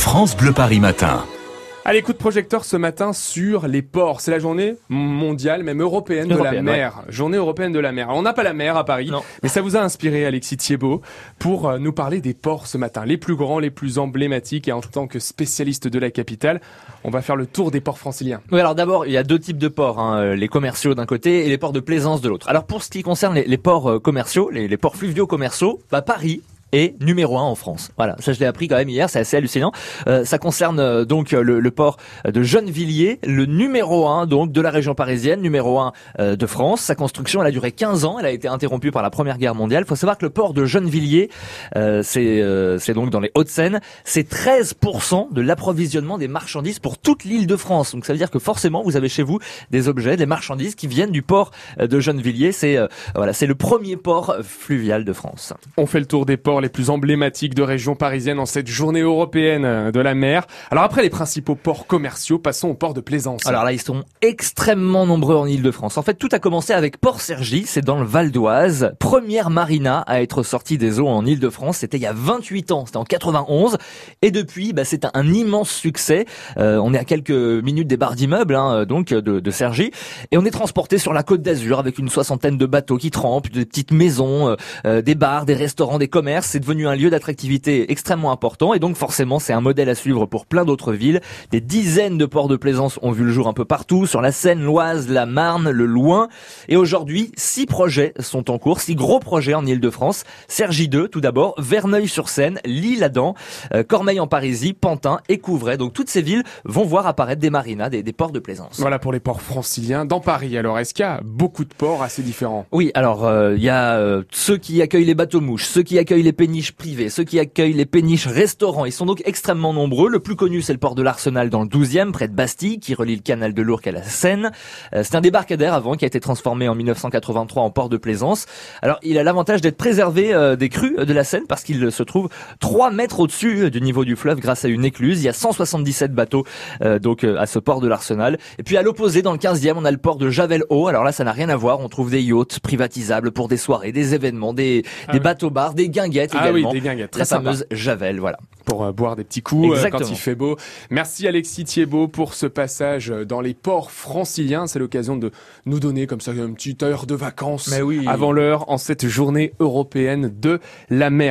France Bleu Paris Matin. Allez, coup de projecteur ce matin sur les ports. C'est la journée mondiale, même européenne de la mer. Journée européenne de la mer. Alors, on n'a pas la mer à Paris, Non. mais ça vous a inspiré, Alexis Thiebaud, pour euh, nous parler des ports ce matin. Les plus grands, les plus emblématiques. Et en tant que spécialiste de la capitale, on va faire le tour des ports franciliens. Oui, alors d'abord, il y a deux types de ports, hein, euh, les commerciaux d'un côté et les ports de plaisance de l'autre. Alors pour ce qui concerne les, les ports euh, commerciaux, les, les ports fluviaux commerciaux, bah Paris est numéro un en France. Voilà, ça je l'ai appris quand même hier, c'est assez hallucinant. Euh, ça concerne euh, donc euh, le, le port de Gennevilliers, le numéro un donc de la région parisienne, numéro un euh, de France. Sa construction, elle a duré 15 ans, elle a été interrompue par la Première Guerre mondiale. Il faut savoir que le port de Gennevilliers, euh, c'est euh, donc dans les Hauts-de-Seine, c'est 13% de l'approvisionnement des marchandises pour toute l'île de France. Donc ça veut dire que forcément vous avez chez vous des objets, des marchandises qui viennent du port de Gennevilliers. C'est voilà, c'est le premier port fluvial de France. On fait le tour des ports les plus emblématiques de région parisienne en cette journée européenne euh, de la mer. Alors après les principaux ports commerciaux, passons aux ports de plaisance. Alors là, ils sont extrêmement nombreux en Ile-de-France. En fait, tout a commencé avec Port Sergy, c'est dans le Val d'Oise. Première marina à être sortie des eaux en Ile-de-France, c'était il y a 28 ans, c'était en 91. Et depuis, bah, c'est un, immense succès. Euh, on est à quelques minutes des barres d'immeubles, hein, donc de, de Cergy. Et on est transporté sur la côte d'Azur avec une soixantaine de bateaux qui trempent, des petites maisons, euh, euh, des bars, des restaurants, des commerces. C'est devenu un lieu d'attractivité extrêmement important. Et donc forcément, c'est un modèle à suivre pour plein d'autres villes. Des dizaines de ports de plaisance ont vu le jour un peu partout, sur la Seine, l'Oise, la Marne, le Loing. Et aujourd'hui, six projets sont en cours, six gros projets en Ile-de-France. Cergy 2, tout d'abord, Verneuil-sur-Seine, Lille-Adam, euh, Cormeil en Parisie, Pantin et Couvray. Donc toutes ces villes vont voir apparaître des marinas, des, des ports de plaisance. Voilà pour les ports franciliens. Dans Paris, alors, est-ce qu'il y a beaucoup de ports assez différents? Oui, alors euh, il y a euh, ceux qui accueillent les bateaux mouches, ceux qui accueillent les péniches privées, ceux qui accueillent les péniches restaurants. Ils sont donc extrêmement nombreux. Le plus connu, c'est le port de l'Arsenal dans le 12e, près de Bastille, qui relie le canal de l'Ourcq à la Seine. Euh, c'est un débarcadère avant qui a été transformé en 1983 en port de plaisance. Alors il a l'avantage d'être préservé euh, des crues de la Seine parce qu'il se trouve 3 mètres au-dessus euh, du niveau du fleuve grâce à une écluse. Il y a 177 bateaux euh, donc euh, à ce port de l'Arsenal. Et puis à l'opposé, dans le 15e, on a le port de Javel-Haut. Alors là, ça n'a rien à voir. On trouve des yachts privatisables pour des soirées, des événements, des, Ah des oui. bateaux-bars, des guinguettes Ah oui, des guinguettes, très La sympa. fameuse Javel, voilà. pour euh, boire des petits coups euh, quand il fait beau. Merci Alexis Thiebaud pour ce passage euh, dans les ports franciliens. C'est l'occasion de nous donner comme ça une petite heure de vacances Mais oui. avant l'heure en cette journée européenne de la mer.